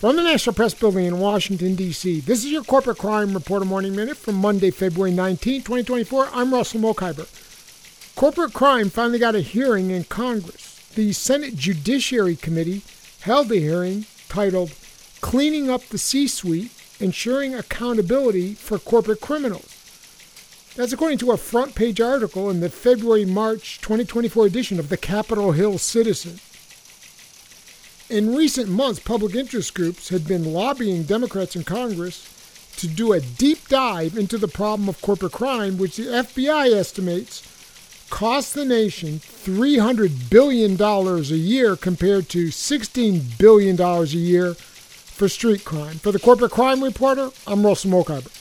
From the National Press Building in Washington, D.C., this is your Corporate Crime Reporter Morning Minute from Monday, February 19, 2024. I'm Russell Mokhiber. Corporate crime finally got a hearing in Congress. The Senate Judiciary Committee held a hearing titled Cleaning Up the C Suite Ensuring Accountability for Corporate Criminals. That's according to a front page article in the February March 2024 edition of the Capitol Hill Citizen. In recent months, public interest groups had been lobbying Democrats in Congress to do a deep dive into the problem of corporate crime, which the FBI estimates costs the nation $300 billion a year compared to $16 billion a year for street crime. For the Corporate Crime Reporter, I'm Russell Mokhiber.